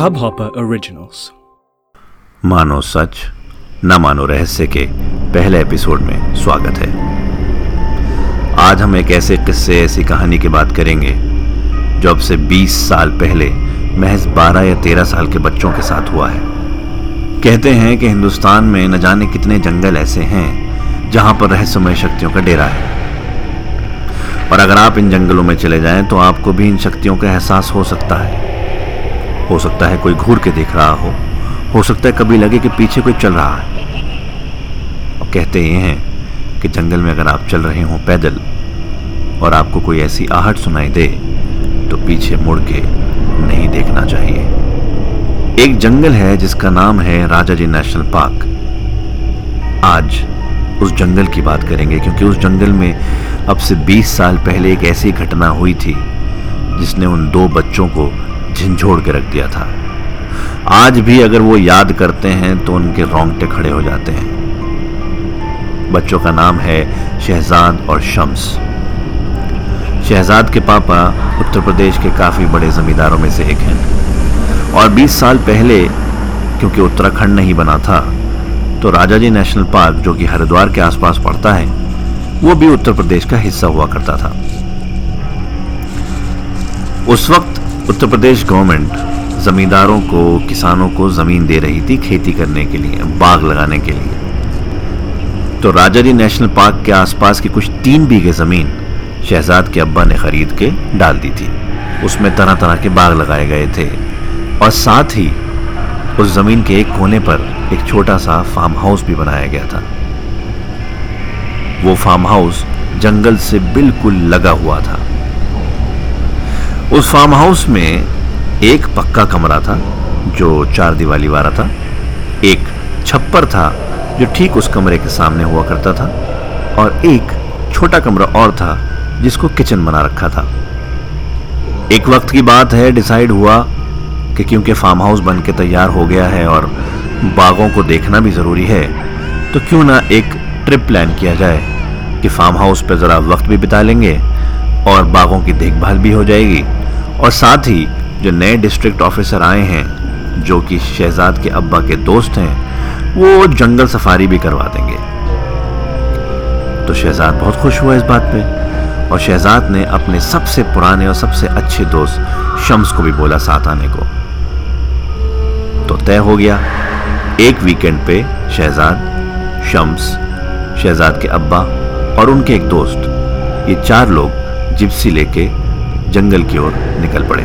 Hubhopper Originals. मानो सच, न मानो रहस्य के पहले एपिसोड में स्वागत है। आज हम एक ऐसे किस्से, ऐसी कहानी की बात करेंगे, जो अब से 20 साल पहले महज 12 या 13 साल के बच्चों के साथ हुआ है। कहते हैं कि हिंदुस्तान में न जाने कितने जंगल ऐसे हैं, जहाँ पर रहस्यमय शक्तियों का डेरा है। और अगर आप इन जंगलों में चले जाएँ तो आपको भी इन शक्तियों का एहसास हो सकता है। हो सकता है कोई घूर के देख रहा हो। हो सकता है कभी लगे कि पीछे कोई चल रहा है। और कहते ये हैं कि जंगल में अगर आप चल रहे हो पैदल, और आपको कोई ऐसी आहट सुनाई दे तो पीछे मुड़ के नहीं देखना चाहिए। एक जंगल है जिसका नाम है राजा जी नेशनल पार्क। आज उस जंगल की बात करेंगे, क्योंकि उस जंगल में अब से 20 साल पहले एक ऐसी घटना हुई थी, जिसने उन दो बच्चों को झिंझोड़ के रख दिया था। आज भी अगर वो याद करते हैं तो उनके रोंगटे खड़े हो जाते हैं। बच्चों का नाम है शहजाद और शम्स। शहजाद के पापा उत्तर प्रदेश के काफ़ी बड़े ज़मींदारों में से एक हैं। और 20 साल पहले, क्योंकि उत्तराखंड नहीं बना था तो राजा जी नेशनल पार्क, जो कि हरिद्वार के आसपास पड़ता है, वो भी उत्तर प्रदेश का हिस्सा हुआ करता था। उस वक्त उत्तर प्रदेश गवर्नमेंट जमींदारों को, किसानों को ज़मीन दे रही थी खेती करने के लिए, बाग लगाने के लिए। तो राजा जी नेशनल पार्क के आसपास की कुछ तीन बीघे ज़मीन शहजाद के अब्बा ने खरीद के डाल दी थी। उसमें तरह तरह के बाग लगाए गए थे और साथ ही उस ज़मीन के एक कोने पर एक छोटा सा फार्म हाउस भी बनाया गया था। वो फार्म हाउस जंगल से बिल्कुल लगा हुआ था। उस फार्म हाउस में एक पक्का कमरा था, जो चार दीवाली वाला था। एक छप्पर था, जो ठीक उस कमरे के सामने हुआ करता था। और एक छोटा कमरा और था, जिसको किचन बना रखा था। एक वक्त की बात है, डिसाइड हुआ कि क्योंकि फार्म हाउस बन के तैयार हो गया है और बागों को देखना भी ज़रूरी है तो क्यों ना एक ट्रिप प्लान किया जाए कि फार्म हाउस पर ज़रा वक्त भी बिता लेंगे और बागों की देखभाल भी हो जाएगी। और साथ ही जो नए डिस्ट्रिक्ट ऑफिसर आए हैं, जो कि शहजाद के अब्बा के दोस्त हैं, वो जंगल सफारी भी करवा देंगे। तो शहजाद बहुत खुश हुआ इस बात पे और शहजाद ने अपने सबसे पुराने और सबसे अच्छे दोस्त शम्स को भी बोला साथ आने को। तय हो गया। एक वीकेंड पे शहजाद, शम्स, शहजाद के अब्बा और उनके एक दोस्त, ये चार लोग जिप्सी लेके जंगल की ओर निकल पड़े।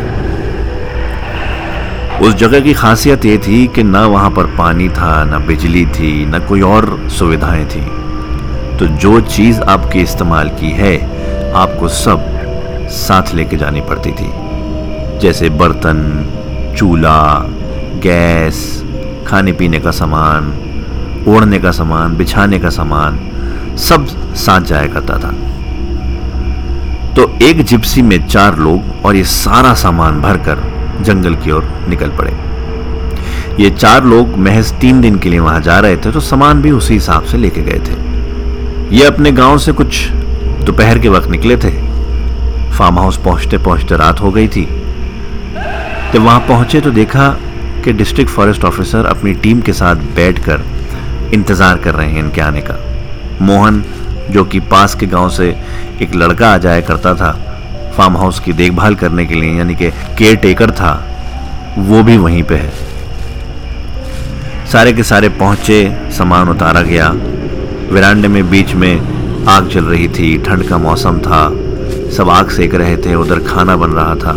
उस जगह की खासियत ये थी कि ना वहाँ पर पानी था, ना बिजली थी, ना कोई और सुविधाएँ थी। तो जो चीज़ आपके इस्तेमाल की है, आपको सब साथ लेके जानी पड़ती थी। जैसे बर्तन, चूल्हा गैस, खाने पीने का सामान, ओढ़ने का सामान, बिछाने का सामान, सब साथ जाया करता था। तो एक जिप्सी में चार लोग और ये सारा सामान भरकर जंगल की ओर निकल पड़े। ये चार लोग महज तीन दिन के लिए वहाँ जा रहे थे तो सामान भी उसी हिसाब से लेके गए थे। ये अपने गाँव से कुछ दोपहर के वक्त निकले थे। फार्म हाउस पहुँचते पहुँचते रात हो गई थी। जब वहाँ पहुँचे तो देखा कि डिस्ट्रिक्ट फॉरेस्ट ऑफिसर अपनी टीम के साथ बैठकर इंतज़ार कर रहे हैं इनके आने का। मोहन, जो कि पास के गाँव से एक लड़का आ जाया करता था फार्म हाउस की देखभाल करने के लिए, यानी कि केयर टेकर था, वो भी वहीं पे है। सारे के सारे पहुँचे, सामान उतारा गया। विरांडे में बीच में आग जल रही थी, ठंड का मौसम था, सब आग सेक रहे थे, उधर खाना बन रहा था।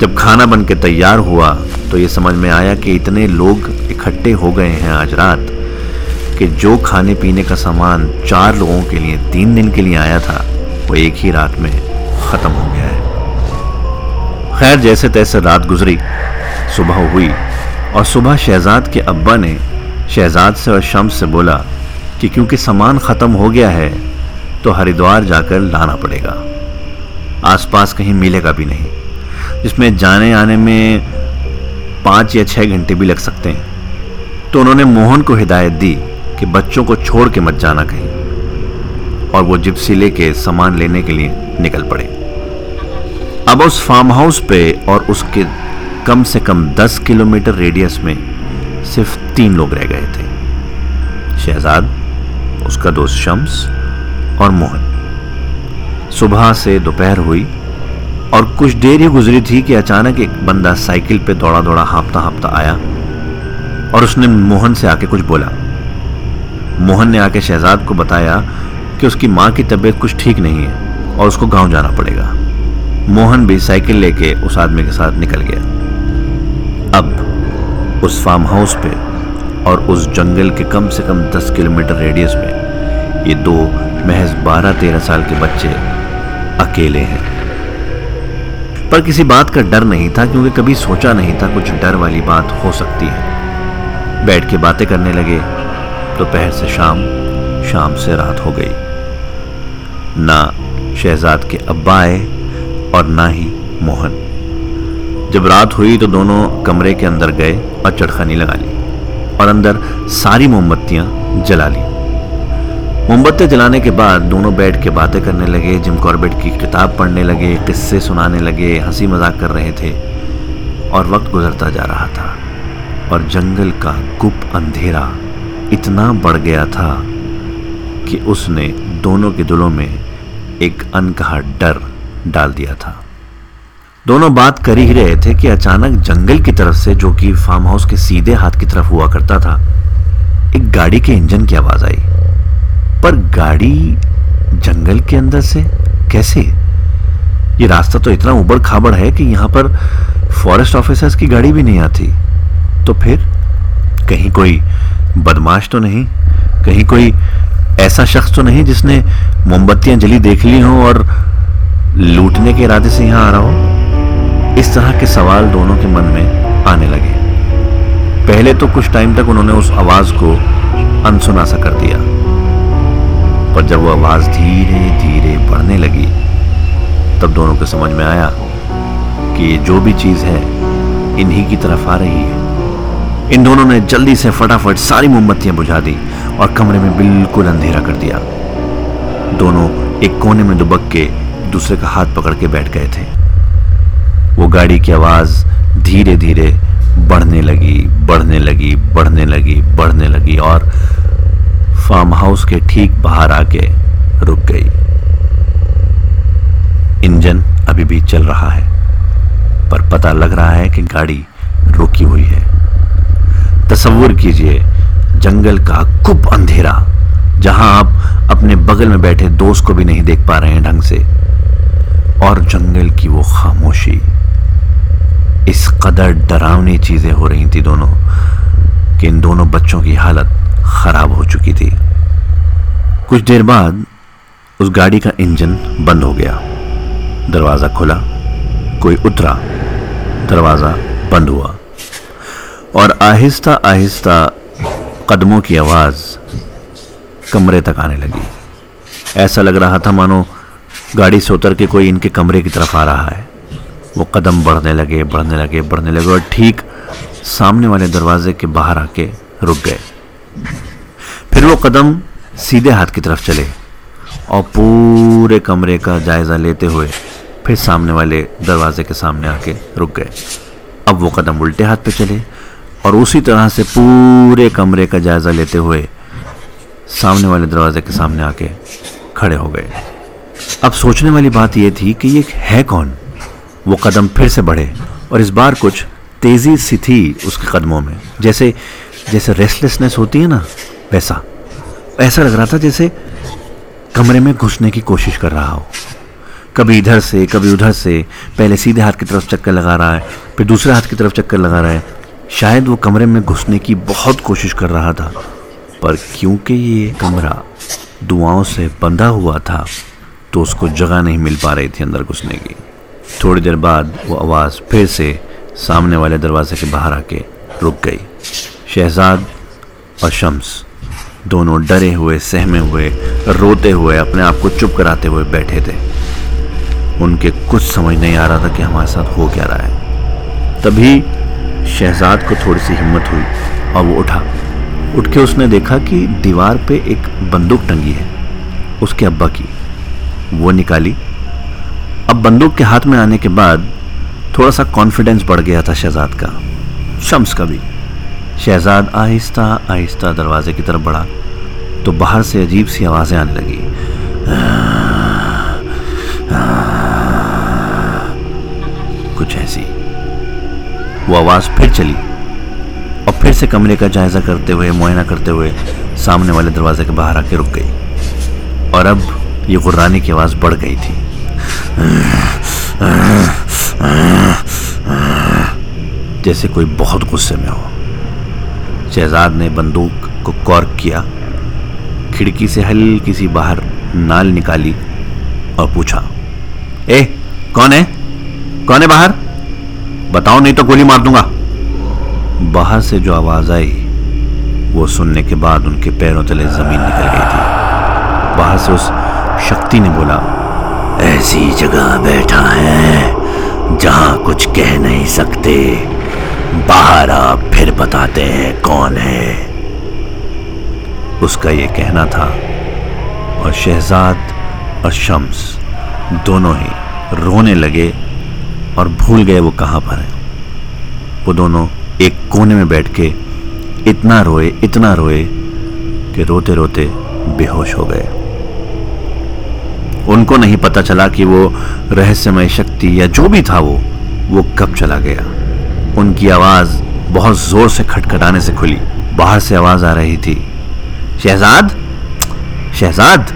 जब खाना बन के तैयार हुआ तो ये समझ में आया कि इतने लोग इकट्ठे हो गए हैं आज रात कि जो खाने पीने का सामान चार लोगों के लिए, तीन दिन के लिए आया था, वो एक ही रात में ख़त्म हो गया है। खैर, जैसे तैसे रात गुजरी, सुबह हुई और सुबह शहजाद के अब्बा ने शहजाद से और शम्स से बोला कि क्योंकि सामान ख़त्म हो गया है तो हरिद्वार जाकर लाना पड़ेगा। आसपास कहीं मिलेगा भी नहीं, जिसमें जाने आने में पाँच या छः घंटे भी लग सकते हैं। तो उन्होंने मोहन को हिदायत दी कि बच्चों को छोड़ के मत जाना कहीं। और वो जिप्सी लेके सामान लेने के लिए निकल पड़े। अब उस फार्म हाउस पे और उसके कम से कम दस किलोमीटर रेडियस में सिर्फ़ तीन लोग रह गए थे। शहजाद, उसका दोस्त शम्स और मोहन। सुबह से दोपहर हुई और कुछ देर ही गुजरी थी कि अचानक एक बंदा साइकिल पे दौड़ा दौड़ा हाँपता हाँपता आया और उसने मोहन से आके कुछ बोला। मोहन ने आके शहजाद को बताया कि उसकी माँ की तबीयत कुछ ठीक नहीं है और उसको गाँव जाना पड़ेगा। मोहन भी साइकिल लेके उस आदमी के साथ निकल गया। अब उस फार्म हाउस पे और उस जंगल के कम से कम दस किलोमीटर रेडियस में ये दो महज बारह तेरह साल के बच्चे अकेले हैं। पर किसी बात का डर नहीं था, क्योंकि कभी सोचा नहीं था कुछ डर वाली बात हो सकती है। बैठ के बातें करने लगे, दोपहर तो से शाम शाम से रात हो गई। ना शहजाद के अब्बा आए और ना ही मोहन। जब रात हुई तो दोनों कमरे के अंदर गए और चटखानी लगा ली और अंदर सारी मोमबत्तियाँ जला ली। मोमबत्ती जलाने के बाद दोनों बैठ के बातें करने लगे, जिम कॉर्बेट की किताब पढ़ने लगे, किस्से सुनाने लगे हँसी मज़ाक कर रहे थे, और वक्त गुजरता जा रहा था, और जंगल का गुप अंधेरा इतना बढ़ गया था कि उसने दोनों के दिलों में एक अनकहा डर डाल दिया था। दोनों बात कर ही रहे थे कि अचानक जंगल की तरफ़ से, जो कि फार्म हाउस के सीधे हाथ की तरफ़ हुआ करता था, एक गाड़ी के इंजन की आवाज़ आई। पर गाड़ी जंगल के अंदर से? कैसे? ये रास्ता तो इतना उबड़ खाबड़ है कि यहाँ पर फॉरेस्ट ऑफिसर्स की गाड़ी भी नहीं आती। तो फिर? कहीं कोई बदमाश तो नहीं? कहीं कोई ऐसा शख्स तो नहीं जिसने मोमबत्तियाँ जली देख ली हो और लूटने के इरादे से यहाँ आ रहा हो? इस तरह के सवाल दोनों के मन में आने लगे। पहले तो कुछ टाइम तक उन्होंने उस आवाज़ को अनसुना सा कर दिया। पर जब वो आवाज़ धीरे धीरे बढ़ने लगी, तब दोनों को समझ में आया कि जो भी चीज़ है, इन्हीं की तरफ़ आ रही है। इन दोनों ने जल्दी से फटाफट सारी मोमबत्तियाँ बुझा दी और कमरे में बिल्कुल अंधेरा कर दिया। दोनों एक कोने में दुबक के दूसरे का हाथ पकड़ के बैठ गए थे। वो गाड़ी की आवाज़ धीरे धीरे बढ़ने लगी बढ़ने लगी बढ़ने लगी बढ़ने लगी और फार्म हाउस के ठीक बाहर आके रुक गई। इंजन अभी भी चल रहा है, पर पता लग रहा है कि गाड़ी रुकी हुई है। तस्वुर कीजिए, जंगल का कुप अंधेरा, जहाँ आप अपने बगल में बैठे दोस्त को भी नहीं देख पा रहे हैं ढंग से। और जंगल की वो खामोशी। इस कदर डरावनी चीज़ें हो रही थी दोनों, कि इन दोनों बच्चों की हालत खराब हो चुकी थी। कुछ देर बाद उस गाड़ी का इंजन बंद हो गया। दरवाज़ा खुला, कोई उतरा, दरवाज़ा बंद हुआ। और आहिस्ता आहिस्ता कदमों की आवाज़ कमरे तक आने लगी। ऐसा लग रहा था मानो गाड़ी से उतर के कोई इनके कमरे की तरफ़ आ रहा है। वो कदम बढ़ने लगे बढ़ने लगे बढ़ने लगे और ठीक सामने वाले दरवाजे के बाहर आके रुक गए। फिर वो कदम सीधे हाथ की तरफ़ चले और पूरे कमरे का जायज़ा लेते हुए फिर सामने वाले दरवाजे के सामने आके रुक गए। अब वो कदम उल्टे हाथ पे चले और उसी तरह से पूरे कमरे का जायज़ा लेते हुए सामने वाले दरवाजे के सामने आके खड़े हो गए। अब सोचने वाली बात यह थी कि ये है कौन? वो कदम फिर से बढ़े और इस बार कुछ तेज़ी सी थी उसके कदमों में। जैसे जैसे रेस्टलेसनेस होती है ना वैसा ऐसा लग रहा था जैसे कमरे में घुसने की कोशिश कर रहा हो। कभी इधर से, कभी उधर से, पहले सीधे हाथ की तरफ़ चक्कर लगा रहा है, फिर दूसरे हाथ की तरफ़ चक्कर लगा रहा है। शायद वो कमरे में घुसने की बहुत कोशिश कर रहा था। पर क्योंकि ये कमरा दुआओं से बंधा हुआ था तो उसको जगह नहीं मिल पा रही थी अंदर घुसने की। थोड़ी देर बाद वो आवाज़ फिर से सामने वाले दरवाजे के बाहर आके रुक गई। शहजाद और शम्स। दोनों डरे हुए, सहमे हुए, रोते हुए, अपने आप को चुप कराते हुए बैठे थे। उनके कुछ समझ नहीं आ रहा था कि हमारे साथ हो क्या रहा है। तभी शहजाद को थोड़ी सी हिम्मत हुई, और वो उठा। उठ के उसने देखा कि दीवार पे एक बंदूक टंगी है, उसके अब्बा की। वो निकाली। अब बंदूक के हाथ में आने के बाद थोड़ा सा कॉन्फिडेंस बढ़ गया था शहजाद का, शम्स का भी। शहजाद आहिस्ता आहिस्ता दरवाजे की तरफ़ बढ़ा तो बाहर से अजीब सी आवाज़ें आने लगी। कुछ ऐसी। वो आवाज़ फिर चली, और फिर से कमरे का जायज़ा करते हुए, मुआयना करते हुए सामने वाले दरवाजे के बाहर आके रुक गई। और अब ये गुर्रानी की आवाज़ बढ़ गई थी। जैसे कोई बहुत गुस्से में हो। शहजाद ने बंदूक को कॉर्क किया, खिड़की से हल्की सी बाहर नाल निकाली और पूछा, ए, कौन है? कौन है बाहर? बताओ, नहीं तो गोली मार दूँगा. बाहर से जो आवाज़ आई, वो सुनने के बाद उनके पैरों तले ज़मीन निकल गई थी। बाहर से उस शक्ति ने बोला, ऐसी जगह बैठा है जहाँ कुछ कह नहीं सकते। बाहर आप फिर बताते हैं कौन है। उसका ये कहना था, और शहजाद और शम्स दोनों ही रोने लगे और भूल गए वो कहाँ पर है। वो दोनों एक कोने में बैठ के इतना रोए इतना रोए कि रोते रोते बेहोश हो गए। उनको नहीं पता चला कि वो रहस्यमय शक्ति या जो भी था वो वो कब चला गया। उनकी आवाज़ बहुत ज़ोर से खटखटाने से खुली। बाहर से आवाज़ आ रही थी, शहजाद शहजाद,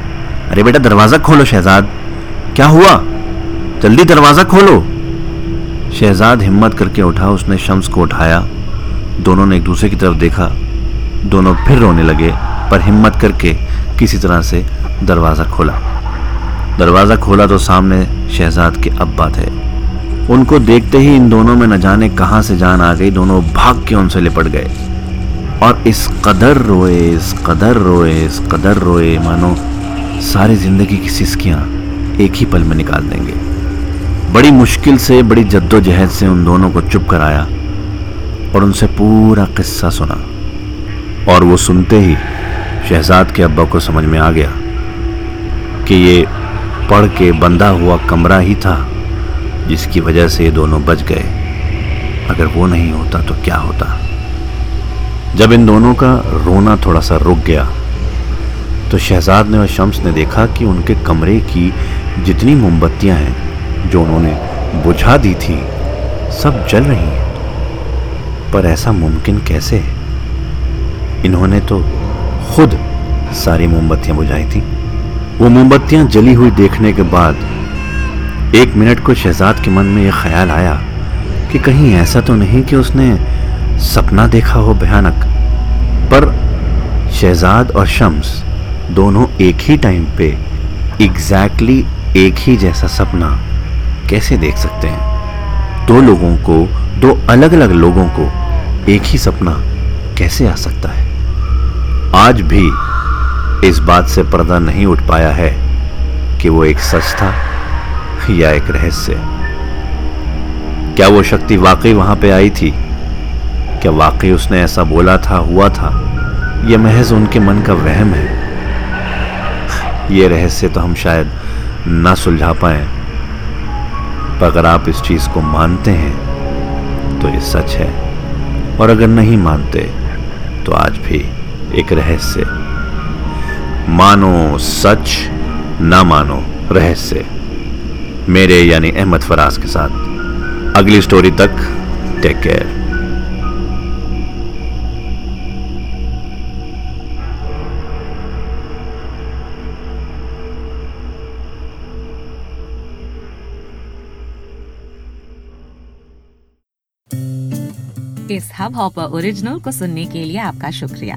अरे बेटा दरवाज़ा खोलो शहजाद। क्या हुआ? जल्दी दरवाज़ा खोलो। शहजाद हिम्मत करके उठा, उसने शम्स को उठाया। दोनों ने एक दूसरे की तरफ़ देखा। दोनों फिर रोने लगे, पर हिम्मत करके किसी तरह से दरवाज़ा खोला। दरवाज़ा खोला तो सामने शहजाद के अब्बा थे। उनको देखते ही इन दोनों में न जाने कहाँ से जान आ गई। दोनों भाग के उनसे लिपट गए। और इस कदर रोए, इस कदर रोए, इस कदर रोए, मानो सारी ज़िंदगी की सिस्कियाँ एक ही पल में निकाल देंगे। बड़ी मुश्किल से, बड़ी जद्दोजहद से उन दोनों को चुप कराया और उनसे पूरा किस्सा सुना। और वो सुनते ही शहजाद के अब्बा को समझ में आ गया कि ये पढ़ के बंधा हुआ कमरा ही था। जिसकी वजह से ये दोनों बच गए। अगर वो नहीं होता तो क्या होता? जब इन दोनों का रोना थोड़ा सा रुक गया तो शहजाद ने और शम्स ने देखा कि उनके कमरे की जितनी मोमबत्तियाँ हैं, जो उन्होंने बुझा दी थी, सब जल रही हैं। पर ऐसा मुमकिन कैसे? है इन्होंने तो खुद सारी मोमबत्तियाँ बुझाई थी। वो मोमबत्तियाँ जली हुई देखने के बाद एक मिनट को शहजाद के मन में यह ख्याल आया कि कहीं ऐसा तो नहीं कि उसने सपना देखा हो भयानक। पर शहजाद और शम्स दोनों एक ही टाइम पे एग्जैक्टली exactly एक ही जैसा सपना कैसे देख सकते हैं? दो लोगों को, दो अलग अलग लोगों को एक ही सपना कैसे आ सकता है? आज भी इस बात से पर्दा नहीं उठ पाया है कि वो एक सच था या एक रहस्य? क्या वो शक्ति वाकई वहाँ पे आई थी? क्या वाकई उसने ऐसा बोला था, हुआ था? यह महज उनके मन का वहम है। ये रहस्य तो हम शायद ना सुलझा पाए। पर अगर आप इस चीज़ को मानते हैं तो ये सच है। और अगर नहीं मानते तो आज भी एक रहस्य। मानो सच, ना मानो रहस्य। मेरे यानी अहमद फराज के साथ। अगली स्टोरी तक टेक केयर इस हब हॉपर ओरिजिनल को सुनने के लिए आपका शुक्रिया।